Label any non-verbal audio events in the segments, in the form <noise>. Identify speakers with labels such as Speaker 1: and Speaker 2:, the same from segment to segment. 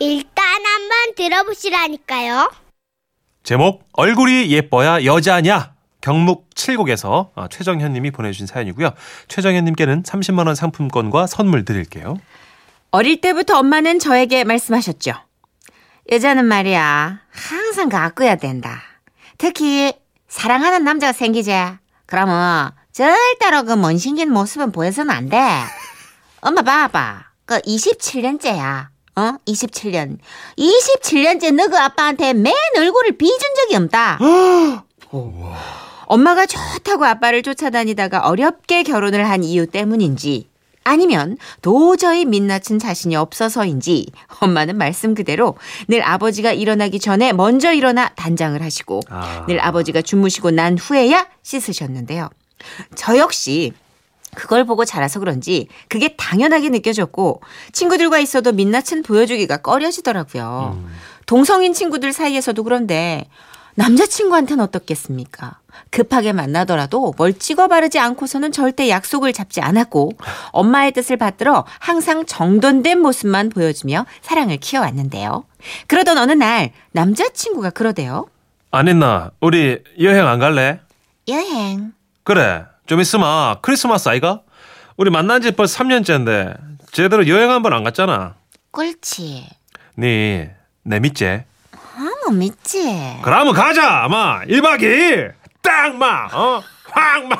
Speaker 1: 일단 한번 들어보시라니까요.
Speaker 2: 제목 얼굴이 예뻐야 여자냐 경묵 7곡에서 어, 최정현 님이 보내주신 사연이고요. 최정현 님께는 30만 원 상품권과 선물 드릴게요.
Speaker 3: 어릴 때부터 엄마는 저에게 말씀하셨죠. 여자는 말이야 항상 가꿔야 된다. 특히 사랑하는 남자가 생기지. 그러면 절대로 그 못생긴 모습은 보여서는 안 돼. 엄마 봐봐. 그 27년째야. 어? 27년. 27년째 너그 아빠한테 맨 얼굴을 비준 적이 없다. <gasps> 오. 엄마가 좋다고 아빠를 쫓아다니다가 어렵게 결혼을 한 이유 때문인지 아니면 도저히 민낯은 자신이 없어서인지 엄마는 말씀 그대로 늘 아버지가 일어나기 전에 먼저 일어나 단장을 하시고
Speaker 2: 아.
Speaker 3: 늘 아버지가 주무시고 난 후에야 씻으셨는데요. 저 역시 그걸 보고 자라서 그런지 그게 당연하게 느껴졌고 친구들과 있어도 민낯은 보여주기가 꺼려지더라고요.
Speaker 2: 음.
Speaker 3: 동성인 친구들 사이에서도 그런데 남자친구한테는 어떻겠습니까? 급하게 만나더라도 뭘 찍어 바르지 않고서는 절대 약속을 잡지 않았고 엄마의 뜻을 받들어 항상 정돈된 모습만 보여주며 사랑을 키워왔는데요. 그러던 어느 날 남자친구가 그러대요.
Speaker 2: 안 했나? 우리 여행 안 갈래?
Speaker 3: 여행.
Speaker 2: 그래. 좀 있으면 크리스마스 아이가? 우리 만난 지 벌써 3년째인데 제대로 여행 한 번 안 갔잖아.
Speaker 3: 꿀치.
Speaker 2: 네, 내 믿지?
Speaker 3: 아무 믿지.
Speaker 2: 그러면 가자, 마. 1박 2일. 딱, 마. 어? 확, 마.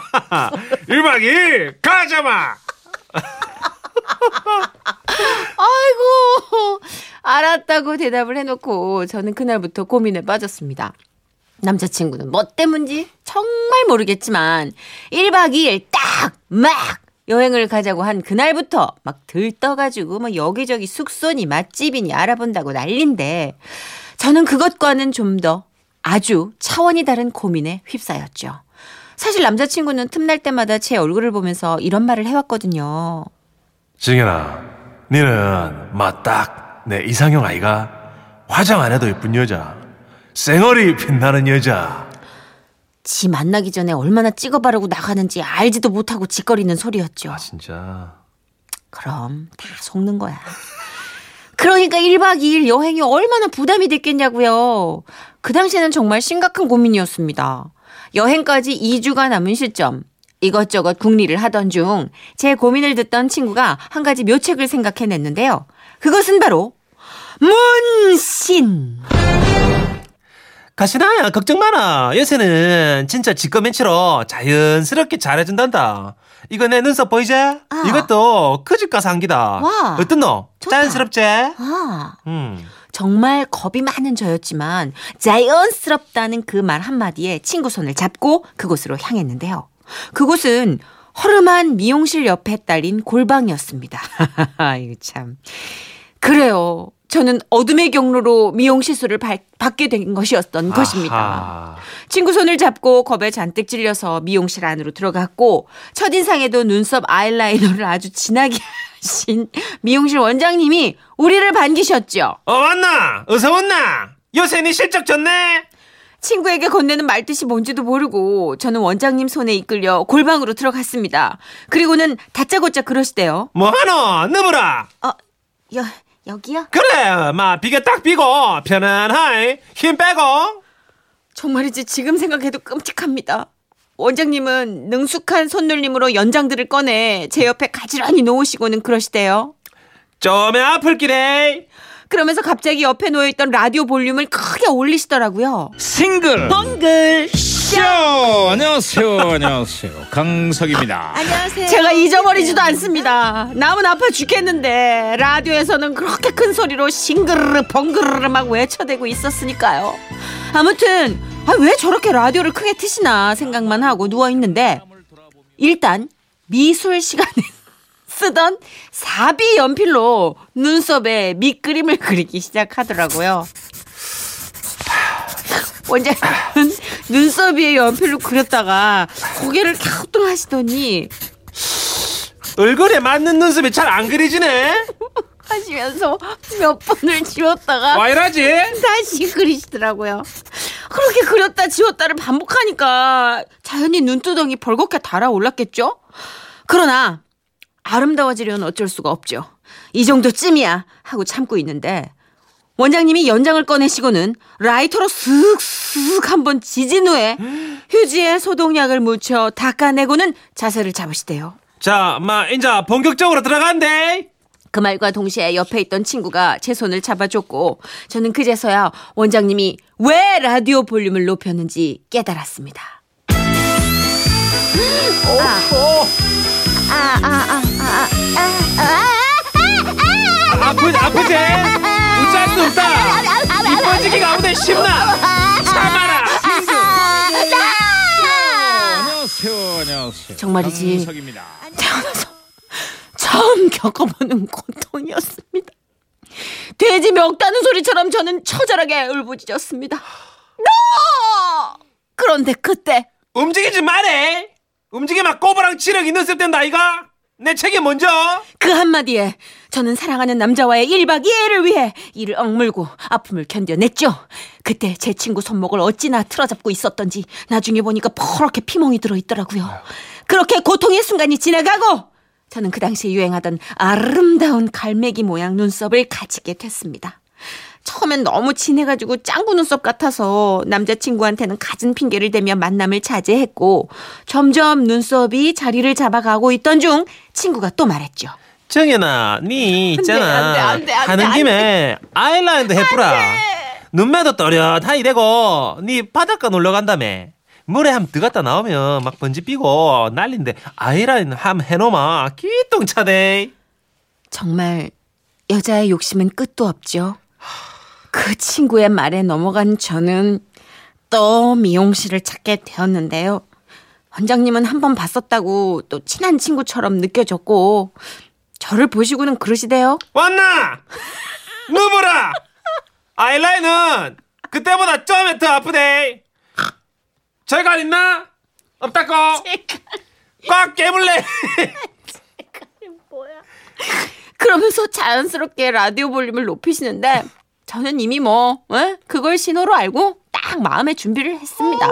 Speaker 2: <laughs> 1박 2일. 가자, 마. <laughs>
Speaker 3: 아이고, 알았다고 대답을 해놓고 저는 그날부터 고민에 빠졌습니다. 남자친구는 뭐 때문인지 정말 모르겠지만 1박 2일 딱, 막 여행을 가자고 한 그날부터 막 들떠가지고 뭐 여기저기 숙소니 맛집이니 알아본다고 난린데 저는 그것과는 좀 더 아주 차원이 다른 고민에 휩싸였죠. 사실 남자친구는 틈날 때마다 제 얼굴을 보면서 이런 말을 해왔거든요.
Speaker 2: 정현아, 니는 마 딱 내 이상형 아이가 화장 안 해도 예쁜 여자. 쌩얼이 빛나는 여자.
Speaker 3: 지 만나기 전에 얼마나 찍어 바르고 나가는지 알지도 못하고 짓거리는 소리였죠.
Speaker 2: 아, 진짜.
Speaker 3: 그럼 다 속는 거야. 그러니까 1박 2일 여행이 얼마나 부담이 됐겠냐고요. 그 당시에는 정말 심각한 고민이었습니다. 여행까지 2주가 남은 시점. 이것저것 궁리를 하던 중 제 고민을 듣던 친구가 한 가지 묘책을 생각해냈는데요. 그것은 바로 문신.
Speaker 2: 가시나야, 걱정 마라. 요새는 진짜 지꺼맨치로 자연스럽게 잘해준단다. 이거 내 눈썹 보이지? 이것도 그 집 가서 한 기다.
Speaker 3: 와,
Speaker 2: 어떻노?
Speaker 3: 좋다.
Speaker 2: 자연스럽지?
Speaker 3: 아.
Speaker 2: 음.
Speaker 3: 정말 겁이 많은 저였지만 자연스럽다는 그 말 한마디에 친구 손을 잡고 그곳으로 향했는데요. 그곳은 허름한 미용실 옆에 딸린 골방이었습니다. <laughs> 이거 참. 그래요. 저는 어둠의 경로로 미용 시술을 받- 받게 된 것이었던 것입니다.
Speaker 2: 아하.
Speaker 3: 친구 손을 잡고 겁에 잔뜩 찔려서 미용실 안으로 들어갔고 첫인상에도 눈썹 아이라이너를 아주 진하게 <laughs> 하신 미용실 원장님이 우리를 반기셨죠.
Speaker 2: 어, 왔나? 어서 왔나? 요새 니 실적 좋네?
Speaker 3: 친구에게 건네는 말뜻이 뭔지도 모르고 저는 원장님 손에 이끌려 골방으로 들어갔습니다. 그리고는 다짜고짜 그러시대요.
Speaker 2: 뭐하노? 너무라?
Speaker 3: 어, 여, 여기요?
Speaker 2: 그래, 마, 비가 딱 비고, 편안하이, 힘 빼고.
Speaker 3: 정말이지 지금 생각해도 끔찍합니다. 원장님은 능숙한 손놀림으로 연장들을 꺼내 제 옆에 가지런히 놓으시고는 그러시대요.
Speaker 2: 좀에 아플 기래.
Speaker 3: 그러면서 갑자기 옆에 놓여있던 라디오 볼륨을 크게 올리시더라고요.
Speaker 4: 싱글
Speaker 3: 벙글
Speaker 4: 쇼 안녕하세요 안녕하세요 강석입니다
Speaker 3: 안녕하세요. 제가 잊어버리지도 않습니다. 남은 아파 죽겠는데 라디오에서는 그렇게 큰 소리로 싱그르르 벙그르르 막 외쳐대고 있었으니까요. 아무튼 아, 왜 저렇게 라디오를 크게 트시나 생각만 하고 누워 있는데 일단 미술 시간에 <laughs> 쓰던 사비 연필로 눈썹에 밑그림을 그리기 시작하더라고요. <laughs> 원장님은 눈썹 위에 연필로 그렸다가 고개를 갸우뚱 하시더니
Speaker 2: 얼굴에 맞는 눈썹이 잘 안 그려지네? <laughs>
Speaker 3: 하시면서 몇 번을 지웠다가
Speaker 2: 와 이러지?
Speaker 3: 다시 그리시더라고요. 그렇게 그렸다 지웠다를 반복하니까 자연히 눈두덩이 벌겋게 달아올랐겠죠? 그러나 아름다워지려는 어쩔 수가 없죠. 이 정도쯤이야 하고 참고 있는데 원장님이 연장을 꺼내시고는 라이터로 슥슥 한번 지진 후에 휴지에 소독약을 묻혀 닦아내고는 자세를 잡으시대요.
Speaker 2: 자, 마 이제 본격적으로 들어간대.
Speaker 3: 그 말과 동시에 옆에 있던 친구가 제 손을 잡아줬고 저는 그제서야 원장님이 왜 라디오 볼륨을 높였는지 깨달았습니다.
Speaker 2: 아프 아프지? 웃잘 수 이뻐지기가 아무데 쉽나? 참아라.
Speaker 4: 안녕하세요. 안녕하세요.
Speaker 3: 정말이지. 태어나서 처음 겪어보는 고통이었습니다. 돼지 멱다는 소리처럼 저는 처절하게 울부짖었습니다. 너! 그런데 그때
Speaker 2: 움직이지 마래. 움직이면 꼬부랑 치력 있는 습 된다 이가. 내 책임 먼저.
Speaker 3: 그 한마디에 저는 사랑하는 남자와의 1박 2일을 위해 이를 억물고 아픔을 견뎌냈죠. 그때 제 친구 손목을 어찌나 틀어잡고 있었던지 나중에 보니까 퍼렇게 피멍이 들어있더라고요. 그렇게 고통의 순간이 지나가고 저는 그 당시에 유행하던 아름다운 갈매기 모양 눈썹을 가지게 됐습니다. 처음엔 너무 진해가지고 짱구 눈썹 같아서 남자친구한테는 갖은 핑계를 대며 만남을 자제했고 점점 눈썹이 자리를 잡아가고 있던 중 친구가 또 말했죠.
Speaker 2: 정연아, 니 있잖아.
Speaker 3: 안 돼, 안 돼, 안 돼,
Speaker 2: 하는
Speaker 3: 안
Speaker 2: 김에 아이라인도 해뿌라. 눈매도 또렷하게 되고, 니 바닷가 놀러 간다며. 물에 함 들어갔다 나오면 막 번지 삐고 난린데 아이라인 함 해놓으마 기똥차대.
Speaker 3: 정말 여자의 욕심은 끝도 없죠. 그 친구의 말에 넘어간 저는 또 미용실을 찾게 되었는데요. 원장님은 한 번 봤었다고 또 친한 친구처럼 느껴졌고 저를 보시고는 그러시대요.
Speaker 2: 왔나? 누구라? 아이라인은 그때보다 좀에 더 아프대. 제갈 있나? 없다고? 꽉 깨물래. <laughs>
Speaker 3: 그러면서 자연스럽게 라디오 볼륨을 높이시는데 저는 이미 뭐 에? 그걸 신호로 알고 딱 마음의 준비를 했습니다.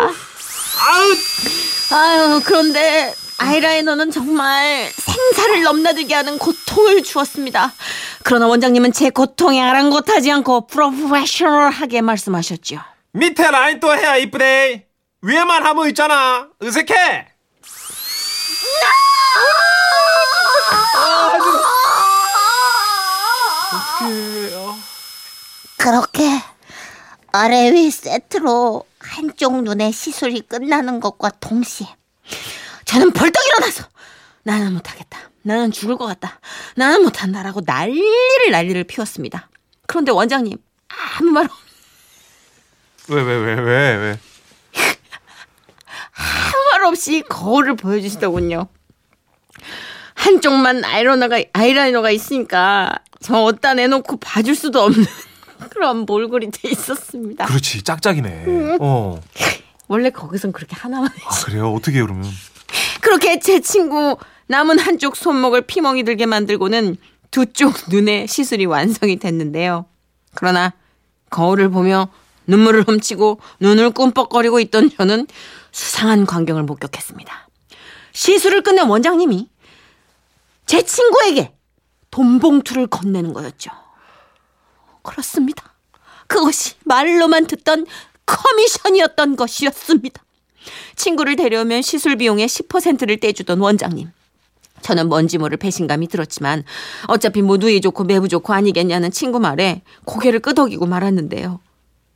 Speaker 3: 아유, 그런데 아이라이너는 정말 생사를 넘나들게 하는 고통을 주었습니다. 그러나 원장님은 제 고통에 아랑곳하지 않고 프로페셔널하게 말씀하셨죠.
Speaker 2: 밑에 라인 또 해야 이쁘대. 위에만 하면 있잖아. 어색해.
Speaker 1: 그렇게 아래 위 세트로 한쪽 눈의 시술이 끝나는 것과 동시에
Speaker 3: 저는 벌떡 일어나서 나는 못하겠다. 나는 죽을 것 같다. 나는 못한다라고 난리를 난리를 피웠습니다. 그런데 원장님 아무 말 없-
Speaker 2: 왜왜 왜 왜 왜? <laughs>
Speaker 3: 아무 말 없이 거울을 보여주시더군요. 한쪽만 아이라이너가 아이라이너가 있으니까 저 어디다 내놓고 봐줄 수도 없는 그런 몰골이 돼 <laughs> 있었습니다.
Speaker 2: 그렇지 짝짝이네. 어.
Speaker 3: 원래 거기선 그렇게 하나만
Speaker 2: 아, 그래요? 어떻게 그러면?
Speaker 3: 그렇게 제 친구 남은 한쪽 손목을 피멍이 들게 만들고는 두 쪽 눈의 시술이 완성이 됐는데요. 그러나 거울을 보며 눈물을 훔치고 눈을 꿈뻑거리고 있던 저는 수상한 광경을 목격했습니다. 시술을 끝낸 원장님이 제 친구에게 돈봉투를 건네는 거였죠. 그렇습니다. 그것이 말로만 듣던 커미션이었던 것이었습니다. 친구를 데려오면 시술 비용의 10%를 떼주던 원장님. 저는 뭔지 모를 배신감이 들었지만 어차피 뭐 누이 좋고 매부 좋고 아니겠냐는 친구 말에 고개를 끄덕이고 말았는데요.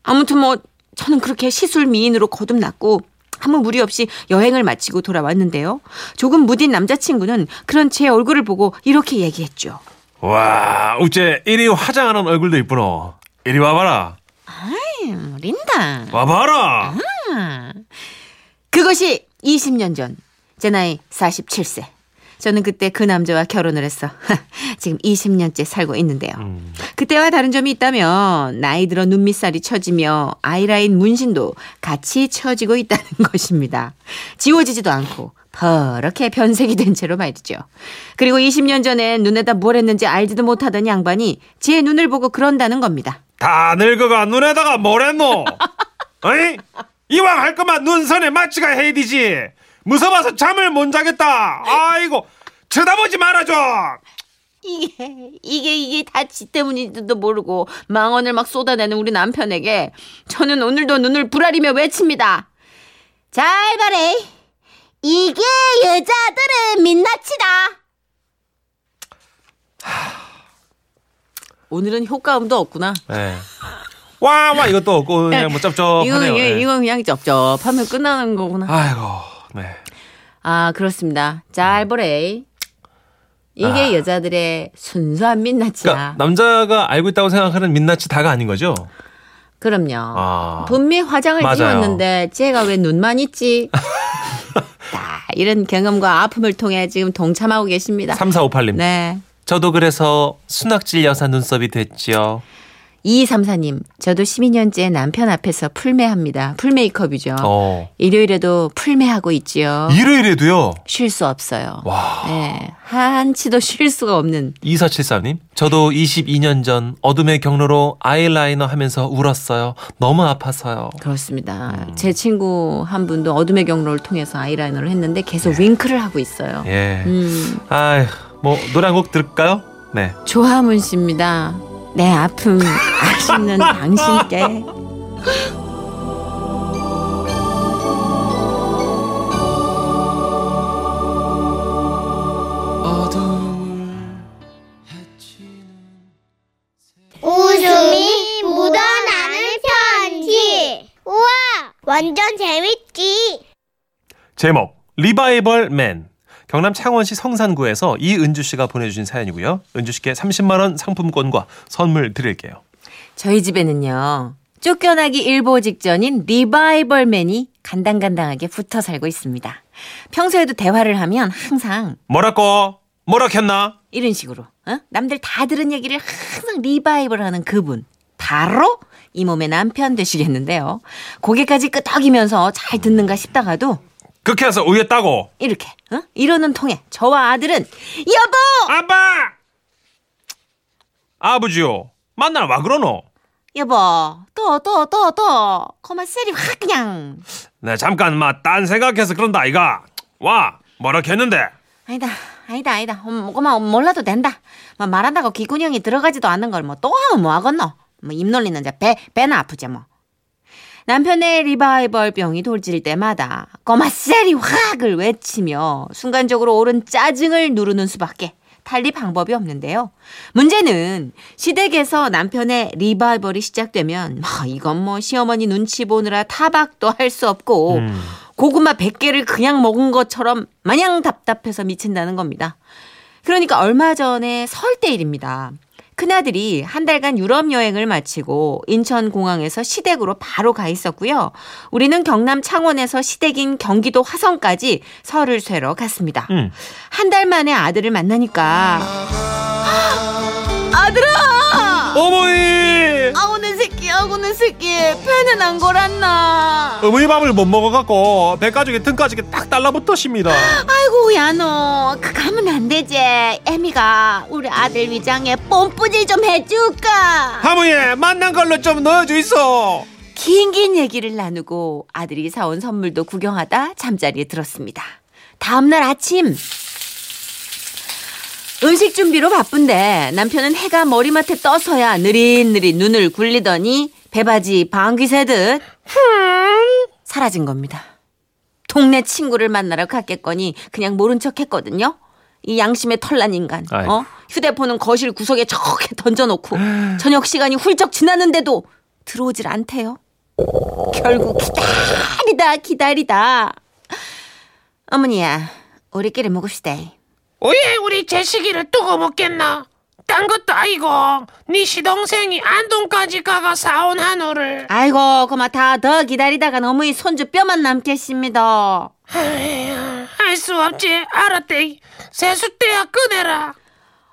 Speaker 3: 아무튼 뭐 저는 그렇게 시술 미인으로 거듭났고 아무 무리 없이 여행을 마치고 돌아왔는데요. 조금 무딘 남자친구는 그런 제 얼굴을 보고 이렇게 얘기했죠.
Speaker 2: 와, 어째 이리 화장하는 얼굴도 이쁘노. 이리 와봐라.
Speaker 3: 음, 린다.
Speaker 2: 와봐라.
Speaker 3: 그것이 20년 전. 제 나이 47세. 저는 그때 그 남자와 결혼을 해서 <laughs> 지금 20년째 살고 있는데요.
Speaker 2: 음.
Speaker 3: 그때와 다른 점이 있다면 나이 들어 눈 밑살이 처지며 아이라인 문신도 같이 처지고 있다는 <laughs> 것입니다. 지워지지도 않고 버렇게 변색이 된 채로 말이죠. 그리고 20년 전에 눈에다 뭘 했는지 알지도 못하던 양반이 제 눈을 보고 그런다는 겁니다.
Speaker 2: 다 늙어가 눈에다가 뭘 했노? <laughs> 어이? 이왕 할 거면 눈선에 마취가 해야 되지. 무서워서 잠을 못 자겠다. 아이고, 쳐다보지 말아줘.
Speaker 3: 이게 이게 이게 다 지 때문인지도 모르고 망언을 막 쏟아내는 우리 남편에게 저는 오늘도 눈을 부라리며 외칩니다. 잘 봐래. 이게 여자들의 민낯이다. 오늘은 효과음도 없구나.
Speaker 2: 예. 와, 와, 이것도 없고, 그냥 뭐 쩝쩝하네요.
Speaker 3: 이거,
Speaker 2: 예.
Speaker 3: 이거 그냥 쩝쩝하면 끝나는 거구나.
Speaker 2: 아이고, 네.
Speaker 3: 아, 그렇습니다. 잘 보래. 이게
Speaker 2: 아.
Speaker 3: 여자들의 순수한 민낯이야.
Speaker 2: 그러니까 남자가 알고 있다고 생각하는 민낯이 다가 아닌 거죠?
Speaker 3: 그럼요.
Speaker 2: 아.
Speaker 3: 분명히 화장을
Speaker 2: 맞아요.
Speaker 3: 지웠는데 쟤가 왜 눈만 있지? <laughs> 다 이런 경험과 아픔을 통해 지금 동참하고 계십니다.
Speaker 2: 3458님.
Speaker 3: 네.
Speaker 2: 저도 그래서 순학질 여사 눈썹이 됐죠.
Speaker 3: 2234님, 저도 12년째 남편 앞에서 풀메합니다. 풀메이크업이죠.
Speaker 2: 어.
Speaker 3: 일요일에도 풀메하고 있지요.
Speaker 2: 일요일에도요.
Speaker 3: 쉴 수 없어요.
Speaker 2: 와.
Speaker 3: 네. 한치도 쉴 수가 없는
Speaker 2: 2473님. 저도 22년 전 어둠의 경로로 아이라이너 하면서 울었어요. 너무 아파서요.
Speaker 3: 그렇습니다.
Speaker 2: 음.
Speaker 3: 제 친구 한 분도 어둠의 경로를 통해서 아이라이너를 했는데 계속 윙크를 하고 있어요.
Speaker 2: 예.
Speaker 3: 음,
Speaker 2: 아휴, 뭐, 노래 한 곡 들을까요? 네.
Speaker 3: 조하문 씨입니다. 내 아픔 아시는 <laughs> 당신께
Speaker 5: 웃음이 묻어나는 편지. 우와, 완전 재밌지.
Speaker 2: 제목 리바이벌 맨 경남 창원시 성산구에서 이은주 씨가 보내주신 사연이고요. 은주 씨께 30만 원 상품권과 선물 드릴게요.
Speaker 3: 저희 집에는요. 쫓겨나기 일보 직전인 리바이벌맨이 간당간당하게 붙어 살고 있습니다. 평소에도 대화를 하면 항상
Speaker 2: 뭐라고? 뭐라 했나?
Speaker 3: 이런 식으로 어? 남들 다 들은 얘기를 항상 리바이벌하는 그분 바로 이 몸의 남편 되시겠는데요. 고개까지 끄덕이면서 잘 듣는가 싶다가도
Speaker 2: 그렇게 해서 우였다고.
Speaker 3: 이렇게 어? 이러는 통에 저와 아들은 여보
Speaker 2: 아빠! 아버지요. 만나러 와 그러노?
Speaker 3: 여보 또 또 또또 그만 세리 확 그냥
Speaker 2: 내 잠깐 막딴 생각해서 그런다 아이가. 와 뭐라 했는데?
Speaker 3: 아니다 아니다 아니다 음, 그만 몰라도 된다 뭐 말한다고 기군형이 들어가지도 않는 걸 뭐 또 하면 뭐 하겠노 뭐 입 놀리는 자 배 배나 아프지 뭐 남편의 리바이벌 병이 돌질 때마다 꼬마 세리 확을 외치며 순간적으로 오른 짜증을 누르는 수밖에 달리 방법이 없는데요. 문제는 시댁에서 남편의 리바이벌이 시작되면 뭐 이건 뭐 시어머니 눈치 보느라 타박도 할 수 없고
Speaker 2: 음.
Speaker 3: 고구마 100개를 그냥 먹은 것처럼 마냥 답답해서 미친다는 겁니다. 그러니까 얼마 전에 설 때 일입니다. 큰아들이 한 달간 유럽 여행을 마치고 인천공항에서 시댁으로 바로 가 있었고요. 우리는 경남 창원에서 시댁인 경기도 화성까지 설을 쇠러 갔습니다.
Speaker 2: 음.
Speaker 3: 한달 만에 아들을 만나니까 아들아! 새끼 배는 안 골았나.
Speaker 2: 어머니 밥을 못 먹어갖고 배가죽에 등가죽에 딱 달라붙었습니다.
Speaker 3: 아이고 야너 그 가면 안 되지. 애미가 우리 아들 위장에 뽐뿌질 좀 해줄까?
Speaker 2: 하모니 만난 걸로 좀 넣어주이소.
Speaker 3: 긴긴 얘기를 나누고 아들이 사온 선물도 구경하다 잠자리에 들었습니다. 다음날 아침. 음식 준비로 바쁜데 남편은 해가 머리맡에 떠서야 느릿느릿 눈을 굴리더니 배바지 방귀 새듯 사라진 겁니다. 동네 친구를 만나러 갔겠거니 그냥 모른 척 했거든요. 이 양심의 털난 인간.
Speaker 2: 아이고.
Speaker 3: 어? 휴대폰은 거실 구석에 저렇게 던져놓고 저녁 시간이 훌쩍 지났는데도 들어오질 않대요. 결국 기다리다 기다리다. 어머니야 우리끼리 먹읍시다.
Speaker 6: 왜 우리 제식이를 두고 먹겠나? 딴 것도 아니고 네 시동생이 안동까지 가가 사온 한우를.
Speaker 3: 아이고 그만 다 더 기다리다가 너무 이 손주 뼈만 남겠습니다.
Speaker 6: 할 수 없지. 알았대. 세숫대야 꺼내라.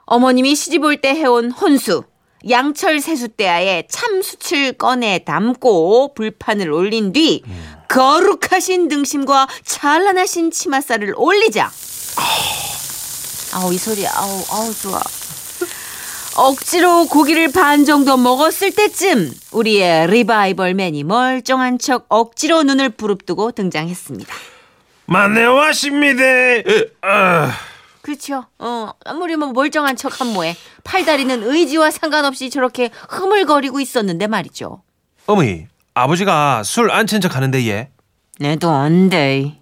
Speaker 3: 어머님이 시집 올 때 해온 혼수. 양철 세숫대야에 참수칠 꺼내 담고 불판을 올린 뒤 거룩하신 등심과 찬란하신 치맛살을 올리자. 아우 이 소리 아우 아우 좋아 억지로 고기를 반 정도 먹었을 때쯤 우리의 리바이벌맨이 멀쩡한 척 억지로 눈을 부릅뜨고 등장했습니다.
Speaker 2: 만내 왔습니다. 아,
Speaker 3: 그렇죠. 어, 아무리 뭐 멀쩡한 척한 뭐해. 팔다리는 의지와 상관없이 저렇게 흐물거리고 있었는데 말이죠.
Speaker 2: 어머니, 아버지가 술 안 친척 하는데 얘.
Speaker 3: 내도 안 돼.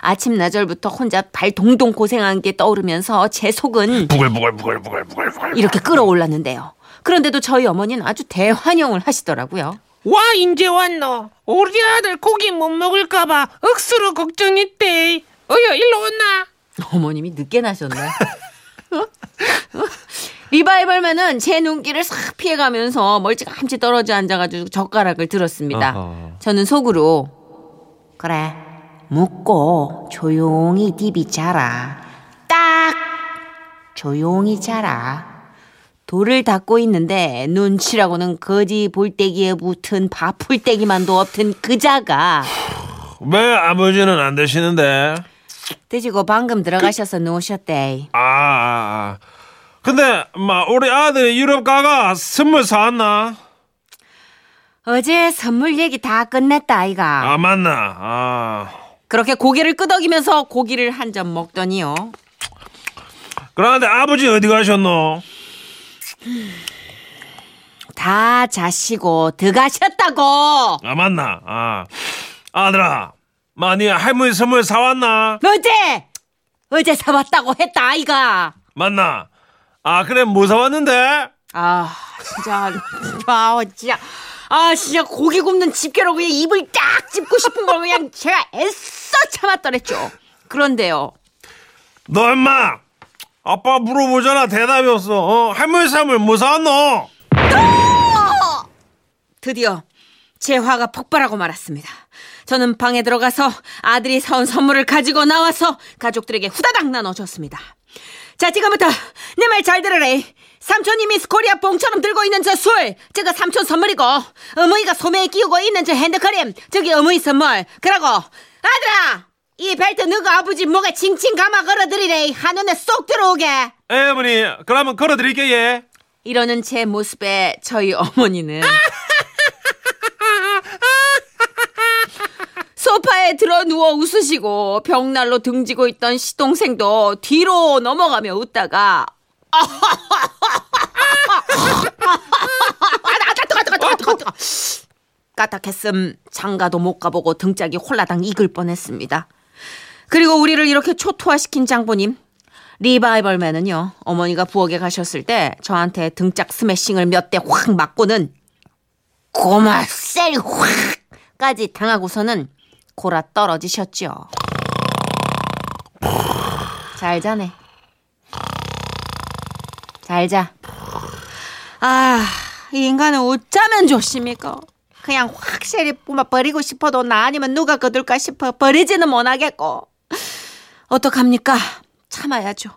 Speaker 3: 아침 나절부터 혼자 발 동동 고생한 게 떠오르면서 제 속은
Speaker 2: 부글부글부글부글부글.
Speaker 3: 이렇게 끌어올랐는데요. 그런데도 저희 어머니는 아주 대환영을 하시더라고요.
Speaker 6: 와 인제 왔노 우리 아들 고기 못 먹을까봐 억수로 걱정했대 어여 일로 왔나
Speaker 3: 어머님이 늦게 나셨네. 리바이벌맨은 제 눈길을 싹 피해가면서 멀찌감치 떨어져 앉아가지고 젓가락을 들었습니다.
Speaker 2: 어허.
Speaker 3: 저는 속으로 그래 묻고 조용히 디비 자라 딱 조용히 자라 돌을 닦고 있는데 눈치라고는 거지 볼때기에 붙은 밥풀떼기만도 없던 그자가
Speaker 2: 왜 아버지는 안 드시는데?
Speaker 3: 드시고 방금 들어가셔서 누우셨대.
Speaker 2: 아, 아, 아. 근데 막 우리 아들이 유럽 가가 선물 사왔나?
Speaker 3: 어제 선물 얘기 다 끝냈다 아이가.
Speaker 2: 아 맞나? 아
Speaker 3: 그렇게 고개를 끄덕이면서 고기를 한 점 먹더니요.
Speaker 2: 그런데 아버지 어디 가셨노?
Speaker 3: 다 자시고 들어가셨다고.
Speaker 2: 아 맞나? 아 아들아, 많이 할머니 선물 사왔나?
Speaker 3: 어제 어제 사왔다고 했다 아이가.
Speaker 2: 맞나? 아 그래 뭐 사왔는데?
Speaker 3: 아 진짜 아 진짜 아 진짜 고기 굽는 집게로 그냥 입을 딱 찝고 싶은 걸 그냥 제가 애써 참았더랬죠. 그런데요.
Speaker 2: 너 임마 아빠 물어보잖아 대답이 없어. 어? 할머니 선물 뭐 사왔노?
Speaker 3: 드디어 제 화가 폭발하고 말았습니다. 저는 방에 들어가서 아들이 사온 선물을 가지고 나와서 가족들에게 후다닥 나눠줬습니다. 자, 지금부터 내 말 잘 들으래. 삼촌이 미스 코리아 봉처럼 들고 있는 저 술, 저거 삼촌 선물이고, 어머니가 소매에 끼우고 있는 저 핸드크림, 저기 어머니 선물. 그러고, 아들아! 이 벨트 너가 아버지 목에 칭칭 감아 걸어드리래. 한눈에 쏙 들어오게.
Speaker 2: 에 어머니 그러면 걸어드릴게 예.
Speaker 3: 이러는 제 모습에 저희 어머니는 소파에 들어 누워 웃으시고 벽난로 등지고 있던 시동생도 뒤로 넘어가며 웃다가 까딱했음 장가도 못 가보고 등짝이 홀라당 익을 뻔했습니다. 그리고 우리를 이렇게 초토화시킨 장보님 리바이벌맨은요 어머니가 부엌에 가셨을 때 저한테 등짝 스매싱을 몇 대 확 맞고는 고마 셀 확까지 당하고서는 골아 떨어지셨죠. 잘 자네. 잘 자. 아, 이 인간은 어쩌면 좋습니까? 그냥 확실히 뿜어 버리고 싶어도 나 아니면 누가 거둘까 싶어 버리지는 못하겠고. 어떡합니까? 참아야죠.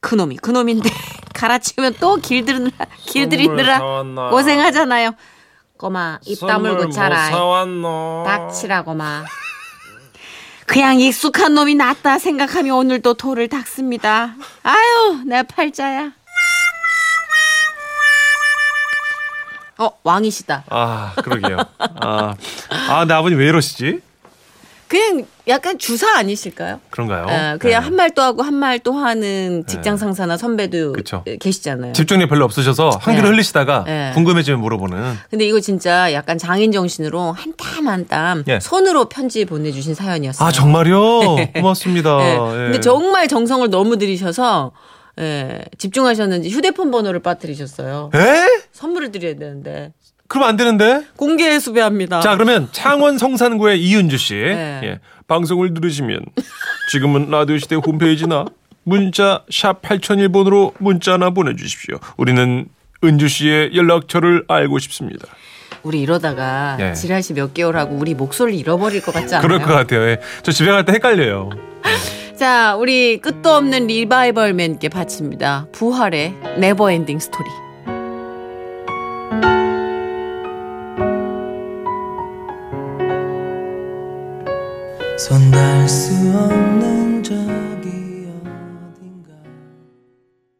Speaker 3: 그놈이 그놈인데 <laughs> 갈아치우면 또 길들이느라 길들이느라? 고생하잖아요. 꼬마 입 다물고 자라.
Speaker 2: 사왔노?
Speaker 3: 닥치라고 마. 그냥 익숙한 놈이 낫다 생각하며 오늘도 돌을 닦습니다. 아유, 내 팔자야. 어, 왕이시다.
Speaker 2: 아 그러게요. 아, 아 근데 아버님 왜 이러시지?
Speaker 3: 그냥 약간 주사 아니실까요?
Speaker 2: 그런가요?
Speaker 3: 어, 그냥
Speaker 2: 네.
Speaker 3: 한말 또 하고 한 말 또 하는 직장 상사나 선배도
Speaker 2: 그쵸.
Speaker 3: 계시잖아요.
Speaker 2: 집중력이 별로 없으셔서 한글
Speaker 3: 네.
Speaker 2: 흘리시다가
Speaker 3: 네.
Speaker 2: 궁금해지면 물어보는.
Speaker 3: 근데 이거 진짜 약간 장인 정신으로 한 땀 한땀
Speaker 2: 예.
Speaker 3: 손으로 편지 보내주신 사연이었어요.
Speaker 2: 아 정말요? <laughs> 고맙습니다.
Speaker 3: 네.
Speaker 2: 예.
Speaker 3: 근데 정말 정성을 너무 들이셔서 예, 집중하셨는지 휴대폰 번호를 빠뜨리셨어요.
Speaker 2: 에?
Speaker 3: 선물을 드려야 되는데
Speaker 2: 그럼 안 되는데?
Speaker 3: 공개 수배합니다.
Speaker 2: 자 그러면 창원 성산구의 이은주 씨
Speaker 3: 네.
Speaker 2: 예. 방송을 들으시면 지금은 라디오 시대 홈페이지나 문자 샵 8001번으로 문자나 보내주십시오. 우리는 은주 씨의 연락처를 알고 싶습니다.
Speaker 3: 우리 이러다가
Speaker 2: 예.
Speaker 3: 지라시 몇 개월 하고 우리 목소리를 잃어버릴 것 같지 않아요?
Speaker 2: 그럴 것 같아요. 예. 저 집에 갈 때 헷갈려요.
Speaker 3: 자, 우리 끝도 없는 리바이벌맨께 바칩니다. 부활의 Never Ending Story.
Speaker 7: 손 닿을 수 없는 저